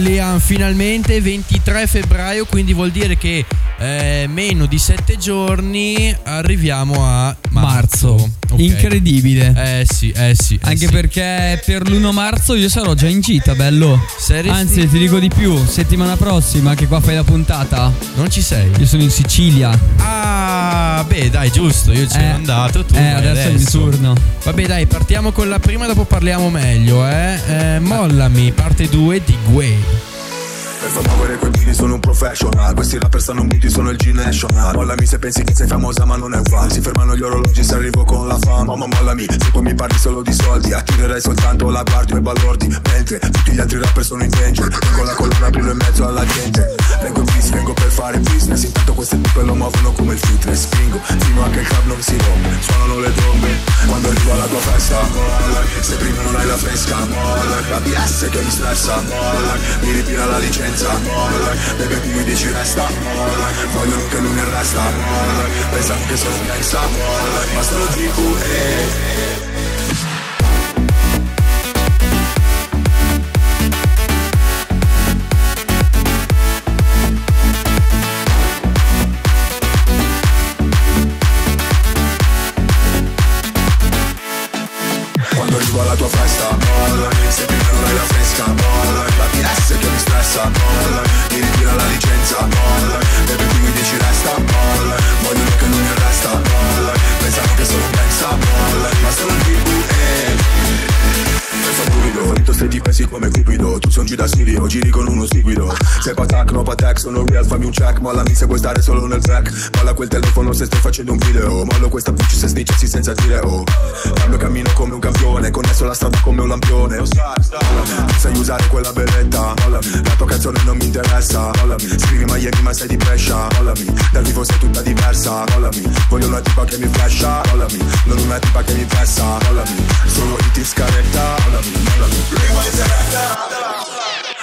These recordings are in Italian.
Liam, finalmente 23 febbraio, quindi vuol dire che eh, meno di 7 giorni arriviamo a marzo. Marzo. Ok. Incredibile. Eh sì, eh sì. eh Anche sì. perché per l'1 marzo io sarò già in gita, bello. Saresti- Anzi, ti dico di più, settimana prossima che qua fai la puntata, Non ci sei? io sono in Sicilia. Ah, beh, dai, giusto, io ci sono Eh, andato, tu eh, vai adesso è il mio turno. Vabbè, dai, partiamo con la prima, dopo parliamo meglio, eh. eh mollami, parte 2 di Gue. Per far muovere quei bini sono un professional. Questi rapper stanno muti, sono il G-National. Mollami se pensi che sei famosa ma non è uguale. Si fermano gli orologi se arrivo con la fama. Ma mollami, se poi mi parli solo di soldi Attirerei soltanto la guardia e balordi. Mentre tutti gli altri rapper sono in danger. Tengo la colonna aprirò in mezzo alla gente. Vengo in peace, vengo per fare business. Intanto queste tipe lo muovono come il fitness. Spingo fino a che il club non si rompe. Suonano le trombe. Quando arrivo alla tua festa Molla, se prima non hai la fresca Molla, la BS che mi stressa Molla, mi ritira la licenza Molla, bebe tu mi dici resta Molla, vogliono che lui ne resta Molla, pensano che sono densa Molla, ma sono Quando track Molla quel telefono se stai facendo un video. Mollo questa pucci se snicciassi senza dire oh. Cambio cammino come un campione Connesso la strada come un lampione. Oh, Tu sai usare quella berretta Mollami, la tua canzone non mi interessa. Mollami, scrivi Miami ma sei di Brescia. Mollami, dal vivo sei tutta diversa. Mollami, voglio una tipa che mi flasha. Mollami, non una tipa che mi pressa Mollami, solo hit in scaretta Mollami, mollami seretta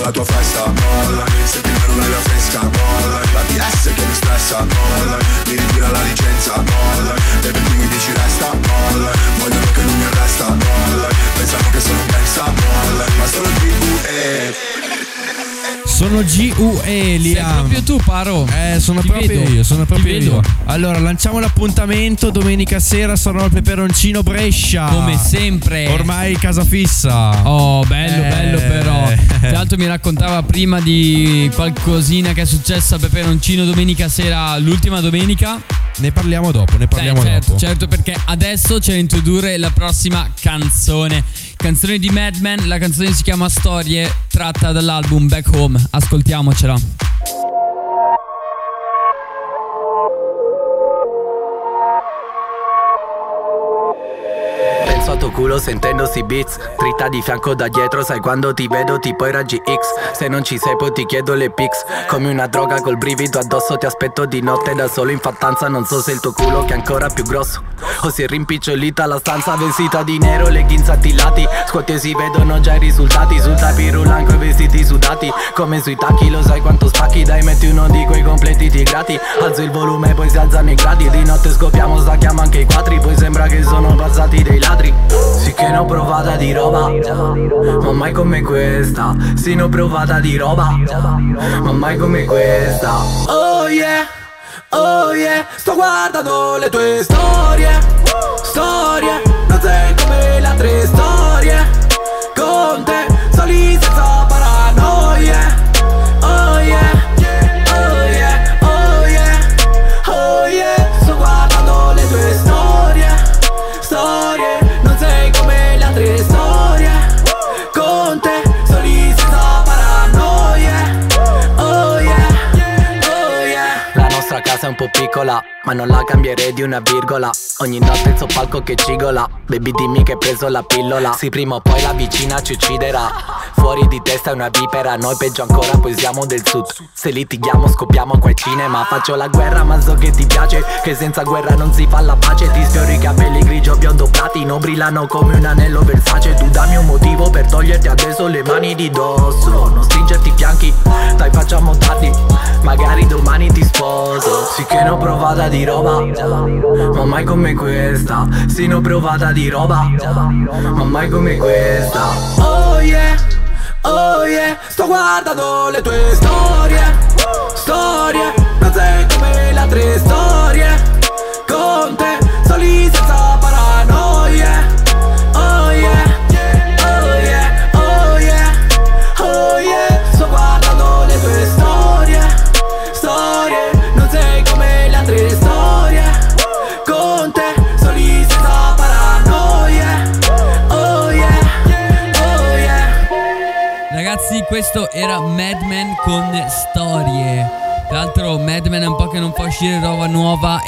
Alla tua festa, molla. Se prima non hai la fresca, molla. La DS che mi stressa, molla. Mi ritira la licenza, molla. Bebe tu mi dici resta, molla. Vogliono che lui mi arresta, molla. Pensano che sono un gangsta, molla. Ma sono il PVE Sono GUE, Sei Liam. proprio tu, Paro. Eh, sono Ti proprio vedo, io, sono ti proprio vedo. io. Allora, lanciamo l'appuntamento domenica sera sarò al Peperoncino Brescia. Come sempre. Ormai casa fissa. Oh, bello, Eh. bello però. Tra l'altro mi raccontava prima di qualcosina che è successa a Peperoncino domenica sera, l'ultima domenica. Ne parliamo dopo, ne parliamo Eh, certo, dopo. certo, perché adesso c'è da introdurre la prossima canzone. Canzone di Madman, la canzone si chiama Storie, tratta dall'album Back Home. Ascoltiamocela. Culo sentendosi beats Dritta di fianco da dietro Sai quando ti vedo tipo i raggi X. Se non ci sei poi ti chiedo le pics. Come una droga col brivido addosso Ti aspetto di notte da solo in fattanza Non so se il tuo culo che è ancora più grosso O si è rimpicciolita la stanza Vestita di nero, le ghins attillati Scuote si vedono già i risultati Sul tapirulan coi vestiti sudati. Come sui tacchi lo sai quanto spacchi. Dai metti uno di quei completi tigrati Alzo il volume poi si alzano i gradi. Di notte scoppiamo stacchiamo anche i quattri. Poi sembra che sono passati dei ladri Sì che ne ho provata di roba Ma mai come questa. Sì ne ho provata di roba Ma mai come questa. Oh yeah Oh yeah Sto guardando le tue storie. Storie Non sei come le altre storie. Con te Soli senza nostra casa è un po' piccola Ma non la cambierei di una virgola Ogni notte il suo palco che cigola. Baby dimmi che hai preso la pillola. Sì prima o poi la vicina ci ucciderà. Fuori di testa è una vipera Noi peggio ancora poi siamo del sud. Se litighiamo scoppiamo qua al cinema. Faccio la guerra ma so che ti piace Che senza guerra non si fa la pace. Ti sfioro i capelli grigio biondo platino Brillano come un anello Versace. Tu dammi un motivo per toglierti adesso le mani di dosso. Non stringerti i fianchi Dai facciamo tardi. Magari domani ti sposo. Sì che ne ho provata di roba Ma mai come questa. Sì ne ho provata di roba Ma mai come questa. Oh yeah Oh yeah Sto guardando le tue Storie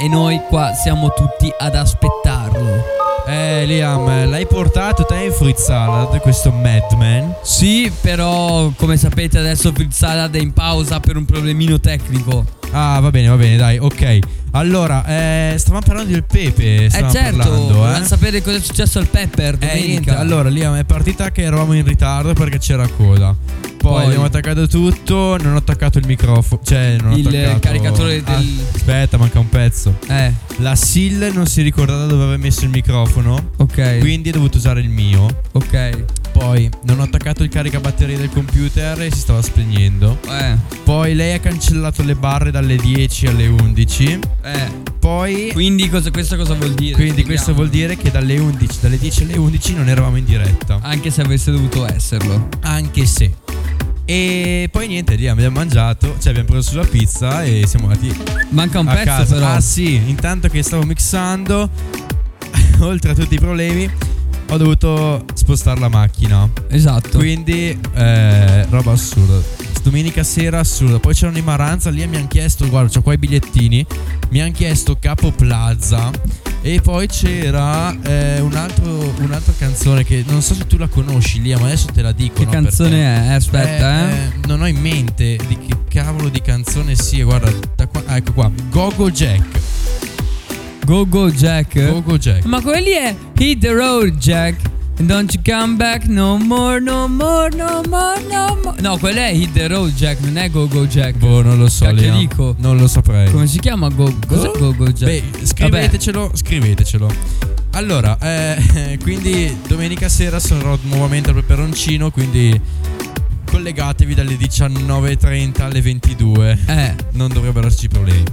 e noi qua siamo tutti ad aspettarlo. Eh, Liam, l'hai portato te in Fruit Salad, questo Madman? Sì, però come sapete adesso Fruit Salad è in pausa per un problemino tecnico. Ah, va bene, va bene, dai, ok. Allora, eh, stavamo parlando del pepe. Eh stavamo certo, parlando, eh. sapere cosa è successo al Pepper Eh, domenica. niente, allora Liam è partita che eravamo in ritardo perché c'era coda. Poi, Poi- abbiamo attaccato tutto, non ho attaccato il microfono. Cioè, non ho Il attaccato... caricatore Ah, del- aspetta, manca un pezzo. Eh, La SIL non si ricordava dove aveva messo il microfono. ok. Quindi è dovuto usare il mio. ok. Poi non ho attaccato il caricabatterie del computer e si stava spegnendo. Eh, Poi lei ha cancellato le barre dalle 10 alle 11. Eh. Poi Quindi cosa, questo cosa vuol dire? Quindi questo Spieghiamo. vuol dire che dalle 11, dalle 10 alle 11 non eravamo in diretta. Anche se avesse dovuto esserlo. Anche se. E poi niente, lì abbiamo mangiato, cioè abbiamo preso sulla pizza e siamo andati Manca un pezzo casa. però. Ah sì, intanto che stavo mixando, oltre a tutti i problemi, ho dovuto spostare la macchina. Esatto. Quindi, eh, roba assurda. Domenica sera assurda. Poi c'erano in Maranza, lì mi hanno chiesto, guarda, ho qua i bigliettini. Mi hanno chiesto Capo Plaza. E poi c'era eh, un altro- un'altra canzone che non so se tu la conosci, Lia, ma adesso te la dico. che no, canzone è? Eh, Aspetta, eh. Non ho in mente di che cavolo di canzone sia. Guarda, da qua, ah, ecco qua. Gogo Jack. Go Go Jack. Gogo Jack. Ma quelli è Hit the Road Jack. And don't you come back no more, no more, no more, no more. No, quello è Hit the Road Jack, non è Go Go Jack. Boh, non lo so, Cacchio dico. Non lo saprei. Come si chiama Go Cos'è Go Go Jack? Beh, scrivetecelo, scrivetecelo. Allora, eh, quindi domenica sera sarò nuovamente al peperoncino, quindi collegatevi dalle 19.30 alle 22. Eh, Non dovrebbero esserci problemi.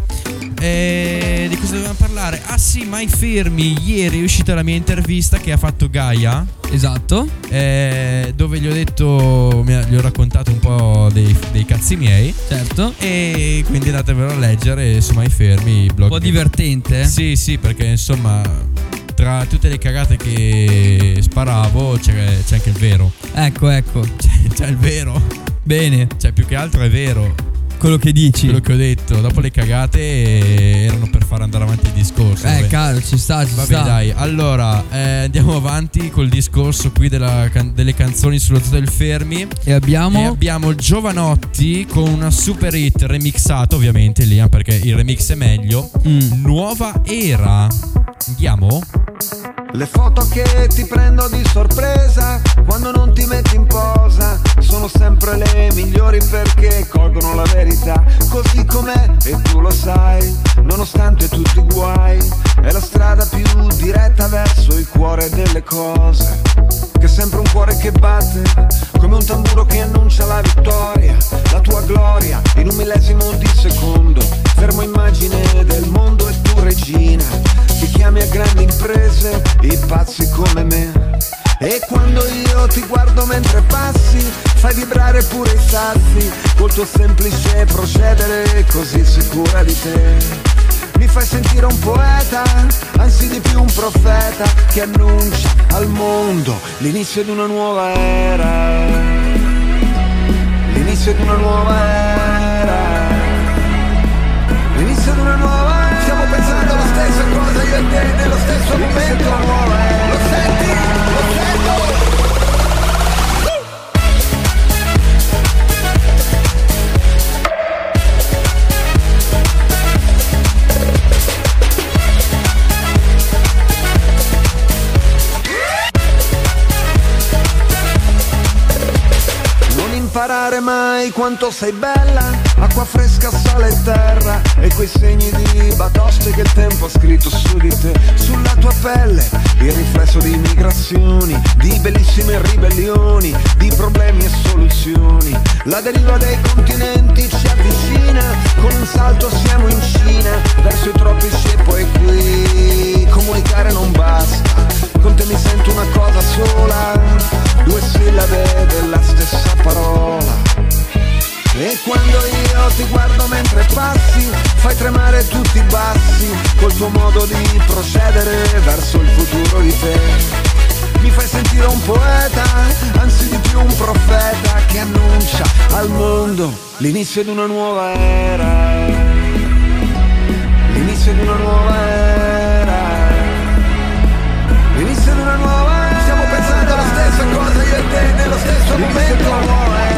E di cosa dovevamo parlare? Ah sì, mai fermi. Ieri è uscita la mia intervista che ha fatto Gaia. esatto. eh, dove gli ho detto, gli ho raccontato un po' dei, dei cazzi miei. Certo. E quindi andatevelo a leggere su Mai Fermi, blog. Un po' di- divertente. eh? sì, sì, perché insomma, tra tutte le cagate che sparavo c'è, c'è anche il vero. Ecco, ecco. C'è, c'è il vero. Bene. Cioè, più che altro è vero. quello che dici. Quello che ho detto, dopo le cagate erano per far andare avanti il discorso. eh, vabbè. caro, ci sta, ci Vabbè sta. dai, allora eh, andiamo avanti col discorso qui della can- delle canzoni sullo Zoo del Fermi. E abbiamo E abbiamo Giovanotti con una super hit remixata ovviamente lì, eh, perché il remix è meglio. Mm. Nuova era. Andiamo? Le foto che ti prendo di sorpresa quando non ti metti in posa sono sempre le migliori perché colgono la verità così com'è e tu lo sai, nonostante tutti i guai, è la strada più diretta verso il cuore delle cose. Che è sempre un cuore che batte, come un tamburo che annuncia la vittoria, la tua gloria in un millesimo di secondo. Fermo immagine del mondo e tu regina, che chiami a grandi imprese i pazzi come me. E quando io ti guardo mentre passi, fai vibrare pure i sassi, col tuo semplice procedere così sicura di te. Mi fai sentire un poeta, anzi di più un profeta, che annuncia al mondo l'inizio di una nuova era. L'inizio di una nuova era. L'inizio di una nuova era. Stiamo pensando alla stessa cosa io e te quanto sei bella Acqua fresca, sale e terra E quei segni di batoste che il tempo ha scritto su di te. Sulla tua pelle Il riflesso di migrazioni Di bellissime ribellioni Di problemi e soluzioni. La deriva dei continenti ci avvicina Con un salto siamo in Cina Verso i tropici e mondo l'inizio di una nuova era. L'inizio di una nuova era. L'inizio di una nuova era. Stiamo pensando alla stessa cosa io e te nello stesso momento.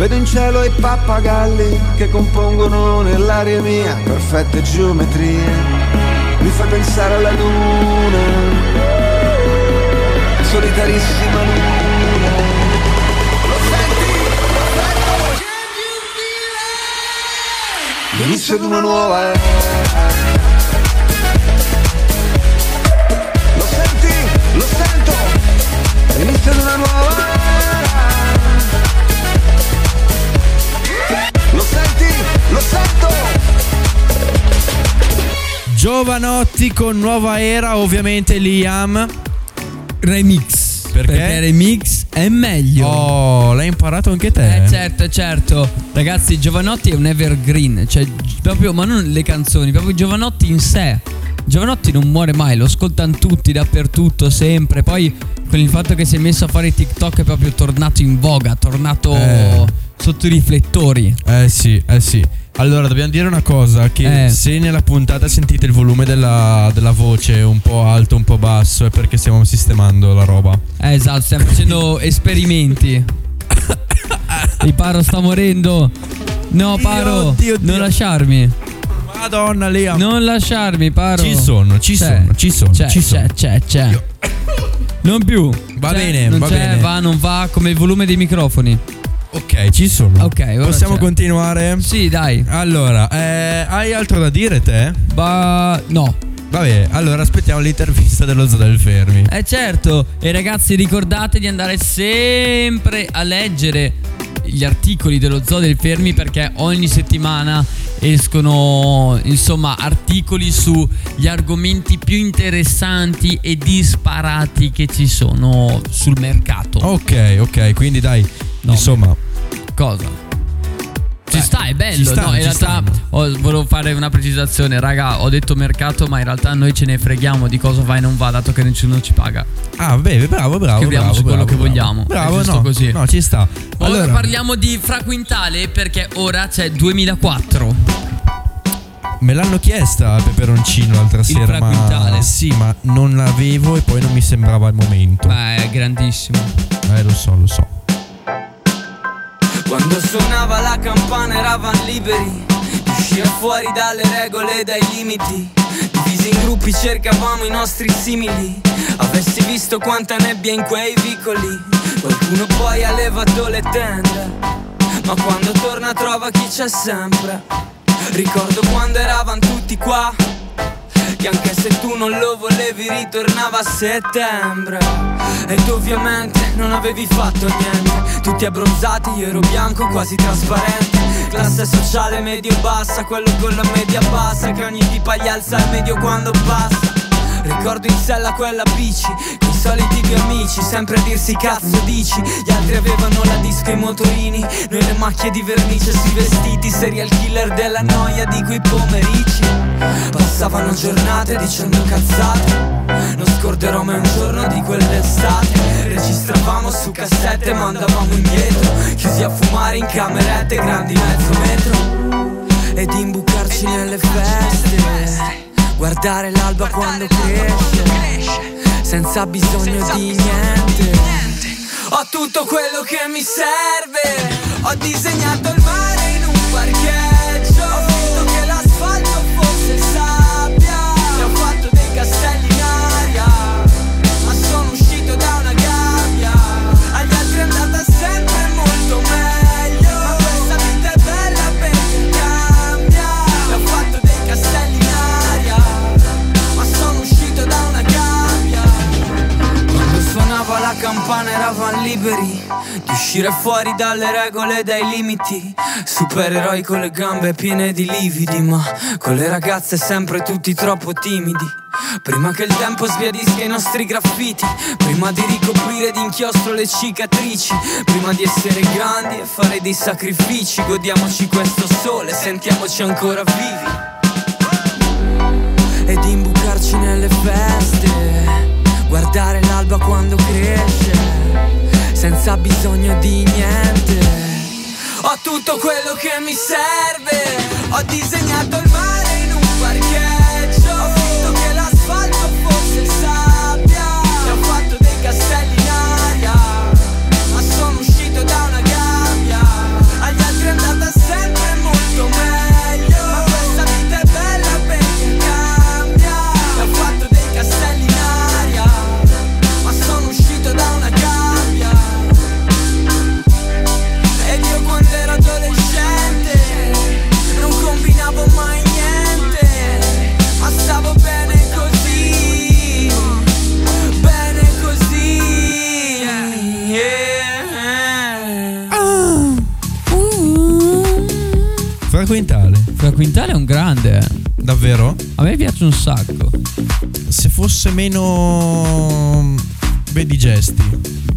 Vedo in cielo i pappagalli che compongono nell'aria mia perfette geometrie. Mi fai pensare alla luna solitarissima luna. Lo senti? Lo sento? L'inizio di una nuova era. Lo senti? Lo sento? L'inizio di una nuova era. Giovanotti con nuova era, ovviamente Liam. remix. Perché? remix è meglio. Oh, l'hai imparato anche te? Eh certo, certo. Ragazzi, Giovanotti è un evergreen, cioè proprio, ma non le canzoni, proprio Giovanotti in sé. Giovanotti non muore mai, lo ascoltano tutti dappertutto, sempre. Poi con il fatto che si è messo a fare TikTok è proprio tornato in voga, tornato Eh. sotto i riflettori. Eh sì, eh sì. Allora, dobbiamo dire una cosa: che Eh. se nella puntata sentite il volume della, della voce un po' alto, un po' basso, è perché stiamo sistemando la roba. Eh, esatto, stiamo facendo esperimenti. Il Paro sta morendo. No, Paro, Dio, Dio. non lasciarmi. Madonna, Liam. Non lasciarmi, Paro. Ci sono, ci C'è, sono, ci sono, C'è, ci c'è, sono. c'è, c'è. Non più. Va C'è, bene, non va c'è, bene. va, non va, come il volume dei microfoni. Ok, ci sono. Ok, Possiamo c'è. continuare? Sì, dai. Allora, eh, hai altro da dire te? Va. No. Vabbè, allora aspettiamo l'intervista dello Zoo del Fermi. Eh certo, e ragazzi ricordate di andare sempre a leggere gli articoli dello Zoo del Fermi perché ogni settimana escono insomma articoli sugli argomenti più interessanti e disparati che ci sono sul mercato. Ok, ok, quindi dai, No, insomma, Cosa? Ci sta, è bello. stanno, no, in realtà ho- volevo fare una precisazione, raga. Ho detto mercato, ma in realtà noi ce ne freghiamo di cosa va e non va, dato che nessuno ci paga. ah, beh, bravo, bravo, Chiudiamo bravo, quello bravo, che bravo. vogliamo. Bravo, no, così. No, ci sta. Ora Allora, parliamo di Fra Quintale perché ora c'è 2004. me l'hanno chiesta a Peperoncino l'altra sera, Fra ma sì, ma non l'avevo e poi non mi sembrava il momento. Beh, è grandissimo. Eh, lo so, lo so. Quando suonava la campana eravamo liberi di uscire fuori dalle regole e dai limiti. Divisi in gruppi cercavamo i nostri simili. Avessi visto quanta nebbia in quei vicoli. Qualcuno poi ha levato le tende. Ma quando torna trova chi c'è sempre. Ricordo quando eravamo tutti qua. Che anche se tu non lo volevi ritornava a settembre. Ed ovviamente non avevi fatto niente. Tutti abbronzati, io ero bianco, quasi trasparente. Classe sociale medio-bassa, quello con la media bassa Che ogni tipa gli alza il medio quando passa. Ricordo in sella quella bici Con i soliti due amici Sempre a dirsi cazzo dici? Gli altri avevano la disco e i motorini Noi le macchie di vernice sui vestiti Serial killer della noia di quei pomeriggi Passavano giornate dicendo cazzate. Non scorderò mai un giorno di quell'estate. Registravamo su cassette ma andavamo indietro. Chiusi a fumare in camerette grandi mezzo metro. Ed imbucarci nelle feste. Guardare l'alba quando cresce. Senza bisogno di niente. Ho tutto quello che mi serve. Ho disegnato il mare uscire fuori dalle regole e dai limiti. Supereroi con le gambe piene di lividi, ma con le ragazze sempre tutti troppo timidi. Prima che il tempo sbiadisca i nostri graffiti, prima di ricoprire di inchiostro le cicatrici, prima di essere grandi e fare dei sacrifici, godiamoci questo sole, sentiamoci ancora vivi ed imbucarci nelle feste, guardare l'alba quando cresce, senza bisogno di niente. Ho tutto quello che mi serve, ho disegnato il mare in un parcheggio, Quintale, Fra Quintale è un grande. eh. davvero? A me piace un sacco. Se fosse meno. Vedi i gesti.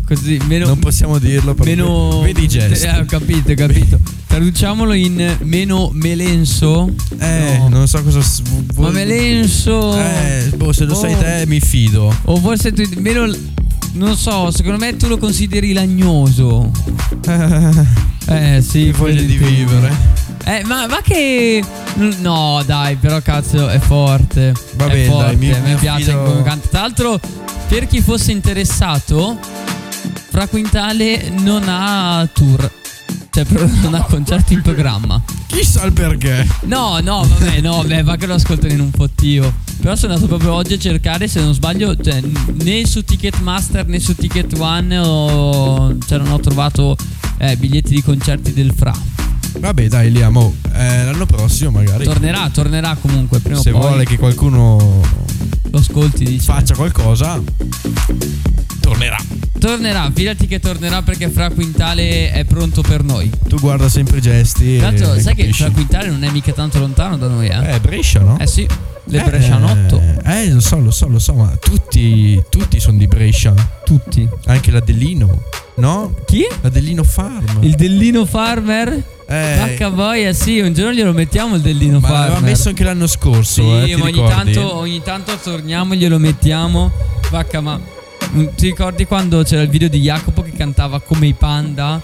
Così, meno. non possiamo dirlo, però meno. Vedi i gesti. Eh, ho capito, ho capito. Traduciamolo in meno melenso. Eh, No. non so cosa. s- vu- Ma vuol- melenso. Eh, boh, se lo sai Oh. te mi fido. O forse tu. Meno. Non so, secondo me tu lo consideri lagnoso. Eh sì, Che voglia quello di intendo. vivere. Eh, ma, ma che. No, dai, però cazzo, è forte. Va è bene, forte, dai, mi- mi piace affido- come canta. Tra l'altro, per chi fosse interessato, Fra Quintale non ha tour. Cioè, però non ha concerti in programma. Chissà il perché. No, no, vabbè, no, beh, va che lo ascoltano in un fottio. Però sono andato proprio oggi a cercare, se non sbaglio, cioè, né su Ticketmaster né su Ticket One ho, cioè, non ho trovato eh, biglietti di concerti del Fra. Vabbè, dai, Liamo. Eh, l'anno prossimo magari. Tornerà, tornerà comunque prima o se poi. vuole che qualcuno lo ascolti, dici. faccia qualcosa, tornerà. Tornerà, fidati che tornerà perché Fra Quintale è pronto per noi. Tu guarda sempre i gesti. E sai che capisci. Fra Quintale non è mica tanto lontano da noi, eh? Eh, Brescia, no? Eh sì, le Eh, Brescianotto. Eh, lo so, lo so, lo so, ma tutti, tutti sono di Brescia. Tutti. Anche l'Adellino, no? Chi? L'Adellino Farm. Il Dellino Farmer? Eh, Vacca boia, sì, un giorno glielo mettiamo il Dellino ma l'aveva Farmer. messo anche l'anno scorso. Sì, eh, ma ogni tanto, ogni tanto torniamo, glielo mettiamo. Vacca, ma mm, ti ricordi quando c'era il video di Jacopo che cantava come i panda?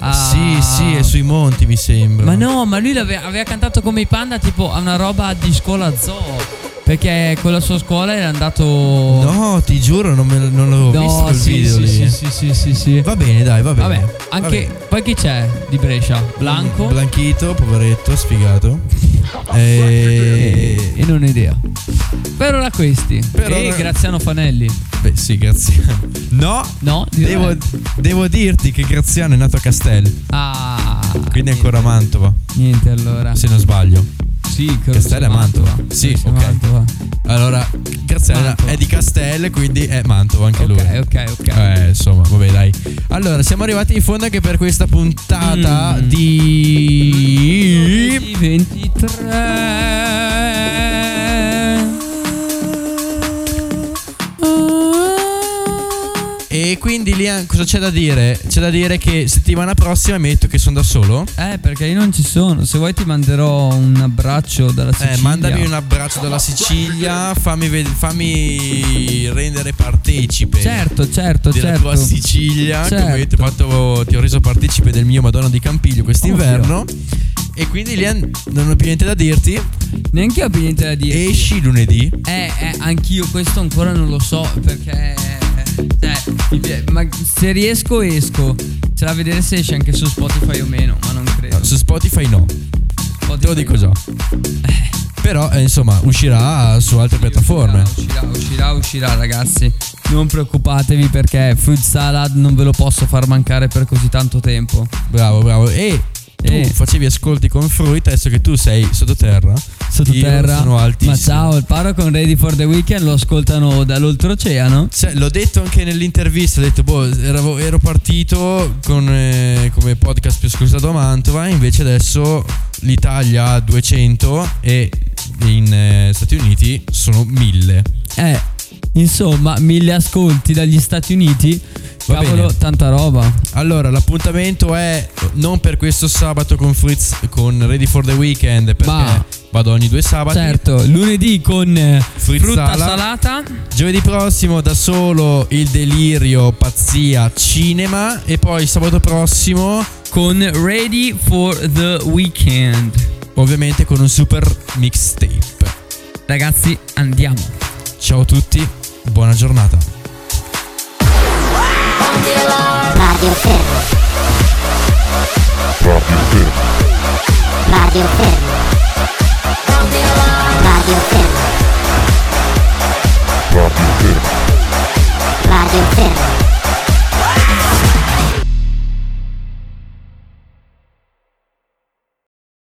Ah. Sì, sì, è sui monti, mi sembra. Ma no, ma lui aveva cantato come i panda, tipo a una roba di scuola zoo. Perché con la sua scuola era andato. No, ti giuro, non, me, non l'avevo visto No, quel sì, video sì, lì. sì, sì, sì, sì. Va bene, dai, va bene. Vabbè, Va anche. bene. Poi chi c'è di Brescia? Blanco? Blanchito, poveretto, sfigato. E... E non ho idea. Per ora questi. Per e ora- Graziano Fanelli. Beh, sì, grazie. No, No? devo, devo dirti che Graziano è nato a Castel, Ah. quindi è ancora a Mantova, Niente allora. se non sbaglio. Sì, credo Castello sia è Mantova. Sì, sia ok. Mantova. Allora, Graziano Mantova. è di Castel, quindi è Mantova anche lui. Ok, ok, ok. Eh, insomma, vabbè, dai. Allora, siamo arrivati in fondo anche per questa puntata Mm. di. 23. E quindi Lian, cosa c'è da dire? C'è da dire che settimana prossima metto che sono da solo. Eh, perché io non ci sono. Se vuoi ti manderò un abbraccio dalla Sicilia. Eh, mandami un abbraccio dalla Sicilia, fammi, ved- fammi rendere partecipe. Certo, certo, della certo. tua Sicilia, come Certo. ti ho, fatto- ti ho reso partecipe del mio Madonna di Campiglio quest'inverno. E quindi Lian, non ho più niente da dirti. Neanche io ho più niente da dire. Esci lunedì. Eh, eh, anch'io questo ancora non lo so perché. Cioè, pi- ma se riesco, esco. C'è da vedere se esce anche su Spotify o meno, ma non credo. No, su Spotify no, Spotify te lo dico no. già. Però eh, insomma uscirà su altre piattaforme. Uscirà, uscirà, uscirà, uscirà, ragazzi. Non preoccupatevi perché Fruit Salad non ve lo posso far mancare per così tanto tempo. Bravo, bravo. E tu Eh. facevi ascolti con Fruit, adesso che tu sei sottoterra. Sottoterra. Sono Ma altissimo. ciao, il Paro con Ready for the Weekend lo ascoltano dall'oltreoceano. Cioè, l'ho detto anche nell'intervista, ho detto, boh, ero, ero partito con, eh, come podcast più ascoltato a Mantova, invece adesso l'Italia ha 200 e in eh, Stati Uniti sono 1000. Eh, insomma, mille ascolti dagli Stati Uniti. Va Cavolo, bene. tanta roba. Allora, l'appuntamento è non per questo sabato con Fritz, con Ready for the Weekend, perché Ma- vado ogni due sabati. Certo, lunedì con Fruit frutta salata. Giovedì prossimo da solo il delirio, pazzia, cinema e poi sabato prossimo Con Ready for the Weekend. ovviamente con un super mixtape. Ragazzi, andiamo. Ciao a tutti, buona giornata. Radio Fermo. Radio Fermo. Radio Fermo. Radio Fermo. Radio Fermo. Radio Fermo.